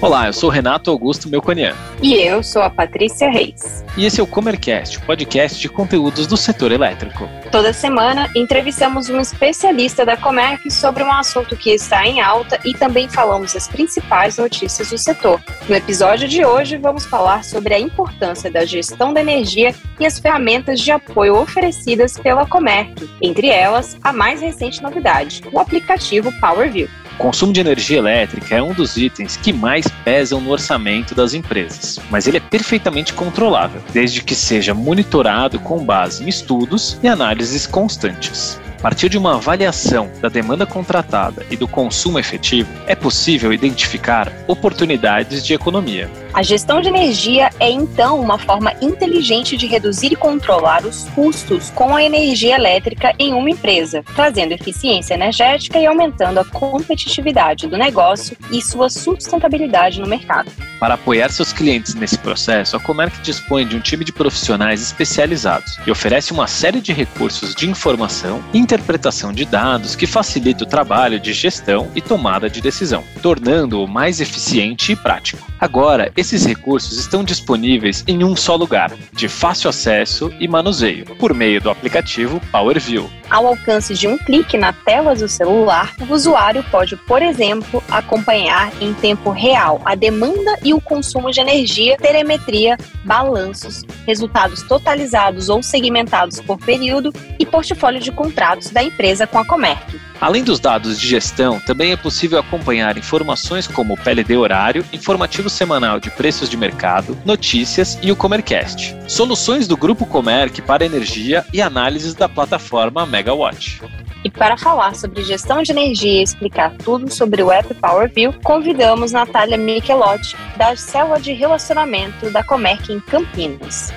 Olá, eu sou Renato Augusto Melconian. E eu sou a Patrícia Reis. E esse é o Comercast, podcast de conteúdos do setor elétrico. Toda semana entrevistamos um especialista da Comerc sobre um assunto que está em alta e também falamos as principais notícias do setor. No episódio de hoje, vamos falar sobre a importância da gestão da energia e as ferramentas de apoio oferecidas pela Comerc. Entre elas, a mais recente novidade, o aplicativo PowerView. Consumo de energia elétrica é um dos itens que mais pesam no orçamento das empresas, mas ele é perfeitamente controlável, desde que seja monitorado com base em estudos e análises constantes. A partir de uma avaliação da demanda contratada e do consumo efetivo, é possível identificar oportunidades de economia. A gestão de energia é então uma forma inteligente de reduzir e controlar os custos com a energia elétrica em uma empresa, trazendo eficiência energética e aumentando a competitividade do negócio e sua sustentabilidade no mercado. Para apoiar seus clientes nesse processo, a Comerc dispõe de um time de profissionais especializados e oferece uma série de recursos de informação e interpretação de dados que facilita o trabalho de gestão e tomada de decisão, tornando-o mais eficiente e prático. Agora, esses recursos estão disponíveis em um só lugar, de fácil acesso e manuseio, por meio do aplicativo PowerView. Ao alcance de um clique na tela do celular, o usuário pode, por exemplo, acompanhar em tempo real a demanda e o consumo de energia, telemetria, balanços, resultados totalizados ou segmentados por período e portfólio de contratos da empresa com a Comerc. Além dos dados de gestão, também é possível acompanhar informações como PLD horário, informativo semanal de preços de mercado, notícias e o Comercast. Soluções do Grupo Comerc para energia e análises da plataforma Megawatt. E para falar sobre gestão de energia e explicar tudo sobre o app PowerView, convidamos Natália Michelotti, da célula de relacionamento da Comerc em Campinas.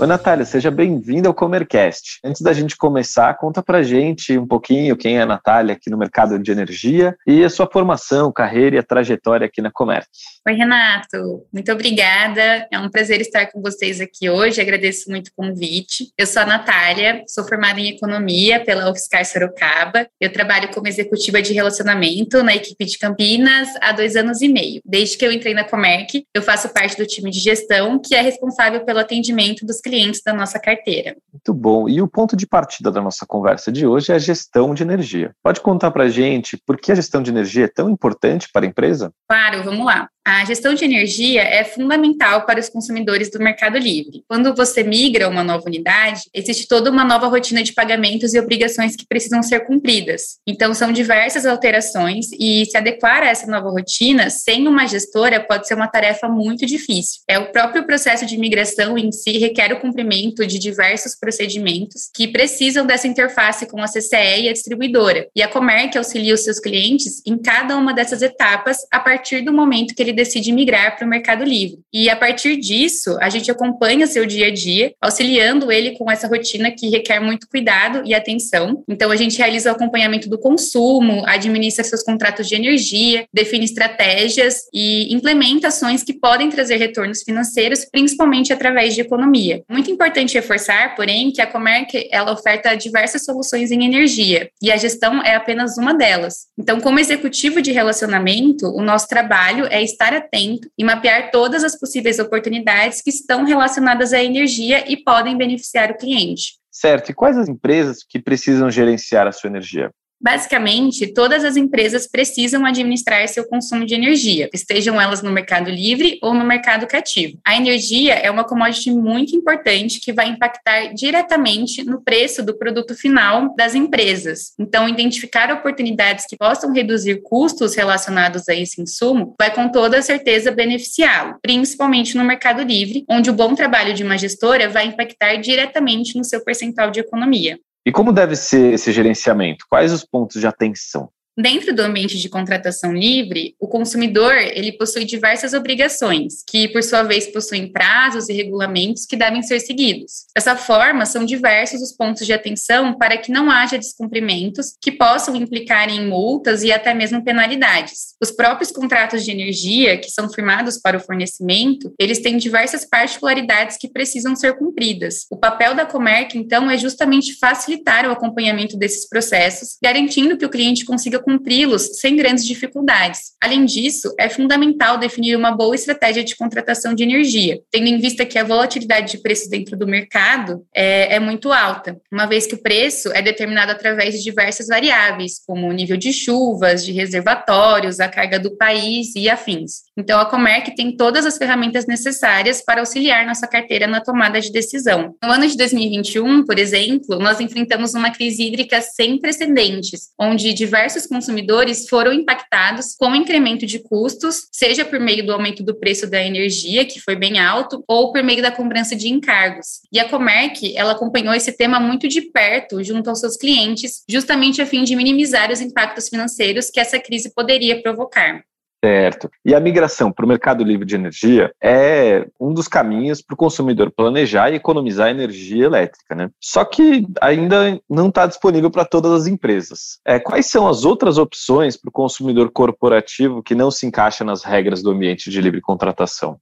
Oi, Natália, seja bem-vinda ao Comercast. Antes da gente começar, conta pra gente um pouquinho quem é a Natália aqui no mercado de energia e a sua formação, carreira e a trajetória aqui na Comerc. Oi, Renato. Muito obrigada. É um prazer estar com vocês aqui hoje. Agradeço muito o convite. Eu sou a Natália, sou formada em Economia pela UFSCar Sorocaba. Eu trabalho como executiva de relacionamento na equipe de Campinas há dois anos e meio. Desde que eu entrei na Comerc, eu faço parte do time de gestão, que é responsável pelo atendimento dos clientes da nossa carteira. Muito bom. E o ponto de partida da nossa conversa de hoje é a gestão de energia. Pode contar para a gente por que a gestão de energia é tão importante para a empresa? Claro, vamos lá. A gestão de energia é fundamental para os consumidores do Mercado Livre. Quando você migra uma nova unidade, existe toda uma nova rotina de pagamentos e obrigações que precisam ser cumpridas. Então, são diversas alterações e se adequar a essa nova rotina sem uma gestora pode ser uma tarefa muito difícil. É o próprio processo de migração em si requer o cumprimento de diversos procedimentos que precisam dessa interface com a CCE e a distribuidora. E a Comerc auxilia os seus clientes em cada uma dessas etapas a partir do momento que ele decide migrar para o Mercado Livre. E a partir disso, a gente acompanha seu dia a dia, auxiliando ele com essa rotina que requer muito cuidado e atenção. Então, a gente realiza o acompanhamento do consumo, administra seus contratos de energia, define estratégias e implementa ações que podem trazer retornos financeiros, principalmente através de economia. Muito importante reforçar, porém, que a Comerc ela oferta diversas soluções em energia e a gestão é apenas uma delas. Então, como executivo de relacionamento, o nosso trabalho é estar estar atento e mapear todas as possíveis oportunidades que estão relacionadas à energia e podem beneficiar o cliente. Certo. E quais as empresas que precisam gerenciar a sua energia? Basicamente, todas as empresas precisam administrar seu consumo de energia, estejam elas no mercado livre ou no mercado cativo. A energia é uma commodity muito importante que vai impactar diretamente no preço do produto final das empresas. Então, identificar oportunidades que possam reduzir custos relacionados a esse insumo vai com toda certeza beneficiá-lo, principalmente no mercado livre, onde o bom trabalho de uma gestora vai impactar diretamente no seu percentual de economia. E como deve ser esse gerenciamento? Quais os pontos de atenção? Dentro do ambiente de contratação livre, o consumidor ele possui diversas obrigações, que por sua vez possuem prazos e regulamentos que devem ser seguidos. Dessa forma, são diversos os pontos de atenção para que não haja descumprimentos que possam implicar em multas e até mesmo penalidades. Os próprios contratos de energia, que são firmados para o fornecimento, eles têm diversas particularidades que precisam ser cumpridas. O papel da Comerc, então, é justamente facilitar o acompanhamento desses processos, garantindo que o cliente consiga cumpri-los sem grandes dificuldades. Além disso, é fundamental definir uma boa estratégia de contratação de energia, tendo em vista que a volatilidade de preços dentro do mercado é, é muito alta, uma vez que o preço é determinado através de diversas variáveis, como o nível de chuvas, de reservatórios, a carga do país e afins. Então, a Comerc tem todas as ferramentas necessárias para auxiliar nossa carteira na tomada de decisão. No ano de 2021, por exemplo, nós enfrentamos uma crise hídrica sem precedentes, onde diversos consumidores foram impactados com o incremento de custos, seja por meio do aumento do preço da energia, que foi bem alto, ou por meio da cobrança de encargos. E a Comerc, ela acompanhou esse tema muito de perto junto aos seus clientes, justamente a fim de minimizar os impactos financeiros que essa crise poderia provocar. Certo. E a migração para o mercado livre de energia é um dos caminhos para o consumidor planejar e economizar energia elétrica, né? Só que ainda não está disponível para todas as empresas. É, quais são as outras opções para o consumidor corporativo que não se encaixa nas regras do ambiente de livre contratação?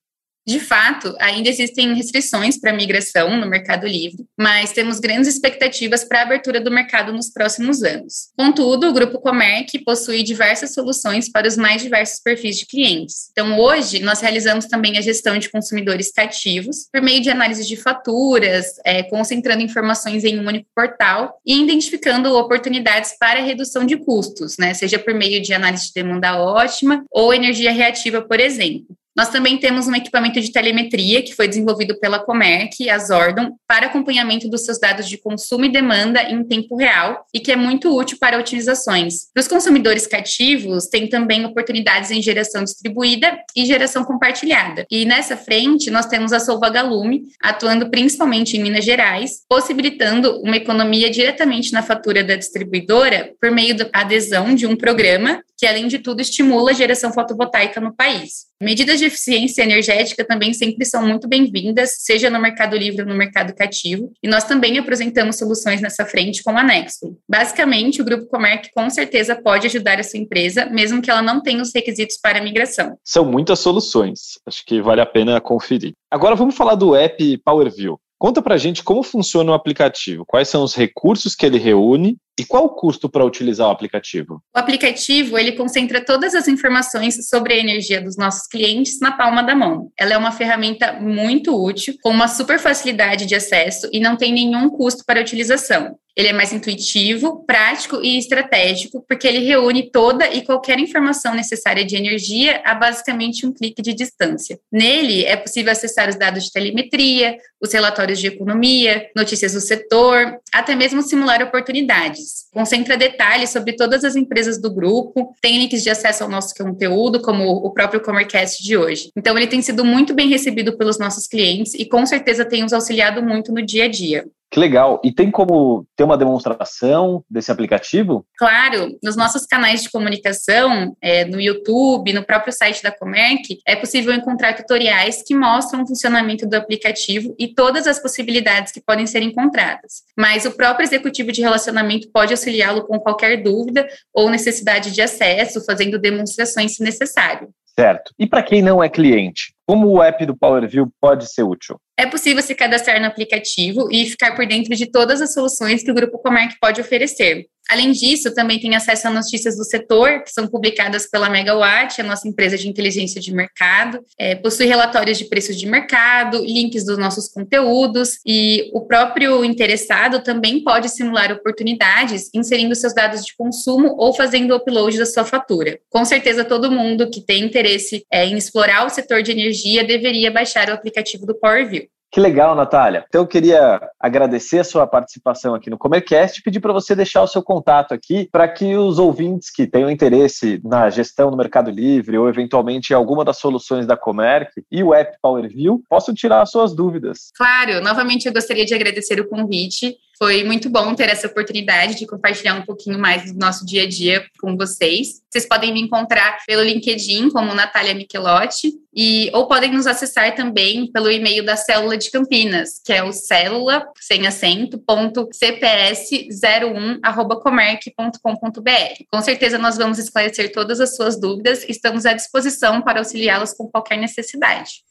De fato, ainda existem restrições para migração no Mercado Livre, mas temos grandes expectativas para a abertura do mercado nos próximos anos. Contudo, o Grupo Comerc possui diversas soluções para os mais diversos perfis de clientes. Então, hoje, nós realizamos também a gestão de consumidores cativos por meio de análise de faturas, é, concentrando informações em um único portal e identificando oportunidades para redução de custos, né, seja por meio de análise de demanda ótima ou energia reativa, por exemplo. Nós também temos um equipamento de telemetria que foi desenvolvido pela Comerc, a Zordon, para acompanhamento dos seus dados de consumo e demanda em tempo real e que é muito útil para otimizações. Para os consumidores cativos, tem também oportunidades em geração distribuída e geração compartilhada. E nessa frente, nós temos a Solva Galume, atuando principalmente em Minas Gerais, possibilitando uma economia diretamente na fatura da distribuidora por meio da adesão de um programa que, além de tudo, estimula a geração fotovoltaica no país. Medidas de eficiência energética também sempre são muito bem-vindas, seja no mercado livre ou no mercado cativo, e nós também apresentamos soluções nessa frente com a Nexo. Basicamente, o Grupo Comerc com certeza pode ajudar a sua empresa, mesmo que ela não tenha os requisitos para a migração. São muitas soluções, acho que vale a pena conferir. Agora vamos falar do app PowerView. Conta pra gente como funciona o aplicativo, quais são os recursos que ele reúne e qual o custo para utilizar o aplicativo? O aplicativo, ele concentra todas as informações sobre a energia dos nossos clientes na palma da mão. Ela é uma ferramenta muito útil, com uma super facilidade de acesso e não tem nenhum custo para utilização. Ele é mais intuitivo, prático e estratégico, porque ele reúne toda e qualquer informação necessária de energia a basicamente um clique de distância. Nele é possível acessar os dados de telemetria, os relatórios de economia, notícias do setor, até mesmo simular oportunidades. Concentra detalhes sobre todas as empresas do grupo, tem links de acesso ao nosso conteúdo, como o próprio Comercast de hoje. Então, ele tem sido muito bem recebido pelos nossos clientes e com certeza tem nos auxiliado muito no dia a dia. Que legal. E tem como ter uma demonstração desse aplicativo? Claro, nos nossos canais de comunicação, é, no YouTube, no próprio site da Comerc, é possível encontrar tutoriais que mostram o funcionamento do aplicativo e todas as possibilidades que podem ser encontradas. Mas o próprio executivo de relacionamento pode auxiliá-lo com qualquer dúvida ou necessidade de acesso, fazendo demonstrações se necessário. Certo. E para quem não é cliente, como o app do PowerView pode ser útil? É possível se cadastrar no aplicativo e ficar por dentro de todas as soluções que o Grupo Comerc pode oferecer. Além disso, também tem acesso a notícias do setor, que são publicadas pela Megawatt, a nossa empresa de inteligência de mercado. É, possui relatórios de preços de mercado, links dos nossos conteúdos, e o próprio interessado também pode simular oportunidades, inserindo seus dados de consumo ou fazendo o upload da sua fatura. Com certeza, todo mundo que tem interesse é, em explorar o setor de energia deveria baixar o aplicativo do PowerView. Que legal, Natália. Então eu queria agradecer a sua participação aqui no Comercast e pedir para você deixar o seu contato aqui para que os ouvintes que tenham interesse na gestão no Mercado Livre ou eventualmente em alguma das soluções da Comerc e o app PowerView possam tirar as suas dúvidas. Claro, novamente eu gostaria de agradecer o convite. Foi muito bom ter essa oportunidade de compartilhar um pouquinho mais do nosso dia a dia com vocês. Vocês podem me encontrar pelo LinkedIn como Natália Michelotti e ou podem nos acessar também pelo e-mail da Célula de Campinas, que é o célula sem acento ponto cps01 comerc.com.br. Com certeza nós vamos esclarecer todas as suas dúvidas e estamos à disposição para auxiliá-las com qualquer necessidade.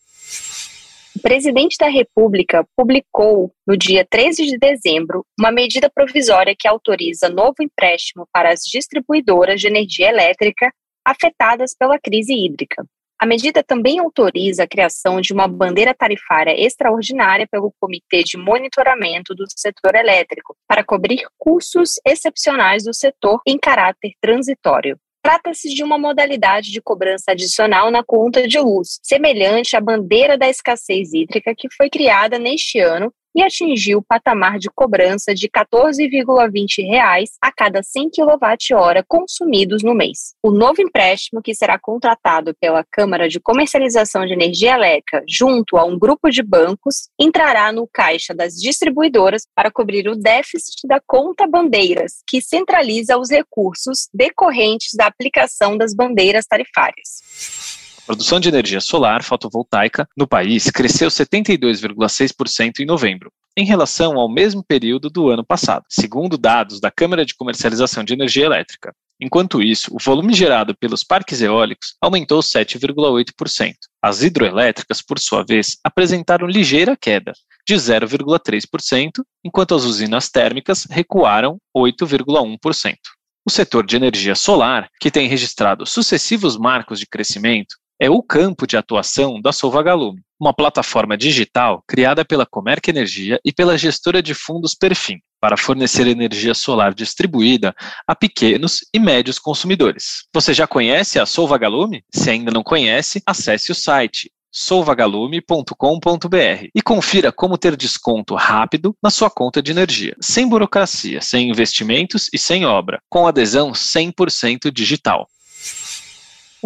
O presidente da República publicou, no dia 13 de dezembro, uma medida provisória que autoriza novo empréstimo para as distribuidoras de energia elétrica afetadas pela crise hídrica. A medida também autoriza a criação de uma bandeira tarifária extraordinária pelo Comitê de Monitoramento do Setor Elétrico, para cobrir custos excepcionais do setor em caráter transitório. Trata-se de uma modalidade de cobrança adicional na conta de luz, semelhante à bandeira da escassez hídrica que foi criada neste ano e atingiu o patamar de cobrança de R$ 14,20 a cada 100 kWh consumidos no mês. O novo empréstimo, que será contratado pela Câmara de Comercialização de Energia Elétrica junto a um grupo de bancos, entrará no caixa das distribuidoras para cobrir o déficit da conta bandeiras, que centraliza os recursos decorrentes da aplicação das bandeiras tarifárias. Produção de energia solar fotovoltaica no país cresceu 72,6% em novembro, em relação ao mesmo período do ano passado, segundo dados da Câmara de Comercialização de Energia Elétrica. Enquanto isso, o volume gerado pelos parques eólicos aumentou 7,8%. As hidroelétricas, por sua vez, apresentaram ligeira queda, de 0,3%, enquanto as usinas térmicas recuaram 8,1%. O setor de energia solar, que tem registrado sucessivos marcos de crescimento, é o campo de atuação da Solvagalume, uma plataforma digital criada pela Comerc Energia e pela gestora de fundos Perfim, para fornecer energia solar distribuída a pequenos e médios consumidores. Você já conhece a Solvagalume? Se ainda não conhece, acesse o site solvagalume.com.br e confira como ter desconto rápido na sua conta de energia, sem burocracia, sem investimentos e sem obra, com adesão 100% digital.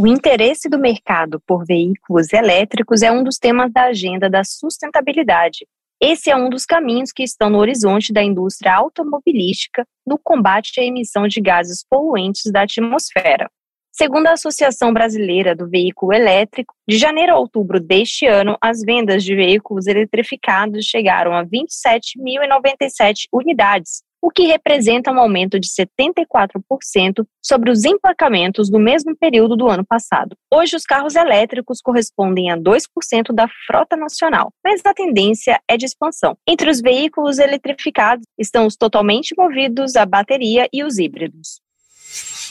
O interesse do mercado por veículos elétricos é um dos temas da agenda da sustentabilidade. Esse é um dos caminhos que estão no horizonte da indústria automobilística no combate à emissão de gases poluentes da atmosfera. Segundo a Associação Brasileira do Veículo Elétrico, de janeiro a outubro deste ano, as vendas de veículos eletrificados chegaram a 27.097 unidades, o que representa um aumento de 74% sobre os emplacamentos do mesmo período do ano passado. Hoje, os carros elétricos correspondem a 2% da frota nacional, mas a tendência é de expansão. Entre os veículos eletrificados estão os totalmente movidos a bateria e os híbridos.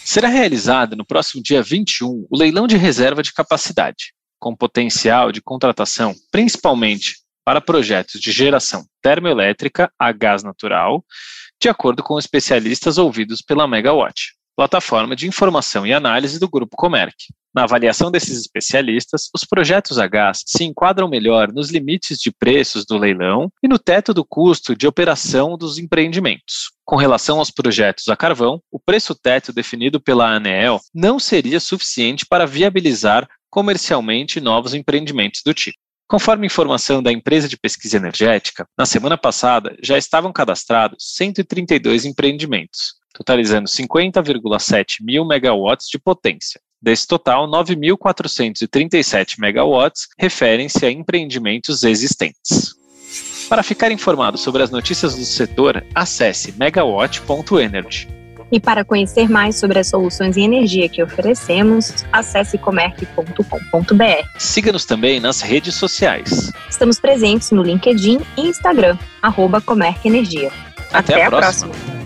Será realizado no próximo dia 21 o leilão de reserva de capacidade, com potencial de contratação principalmente para projetos de geração termoelétrica a gás natural de acordo com especialistas ouvidos pela Megawatt, plataforma de informação e análise do Grupo Comerc. Na avaliação desses especialistas, os projetos a gás se enquadram melhor nos limites de preços do leilão e no teto do custo de operação dos empreendimentos. Com relação aos projetos a carvão, o preço teto definido pela ANEEL não seria suficiente para viabilizar comercialmente novos empreendimentos do tipo. Conforme informação da empresa de pesquisa energética, na semana passada já estavam cadastrados 132 empreendimentos, totalizando 50,7 mil megawatts de potência. Desse total, 9.437 megawatts referem-se a empreendimentos existentes. Para ficar informado sobre as notícias do setor, acesse megawatt.energy. E para conhecer mais sobre as soluções em energia que oferecemos, acesse comerc.com.br. Siga-nos também nas redes sociais. Estamos presentes no LinkedIn e Instagram, arroba Comerc Energia. Até, Até a, a próxima. próxima.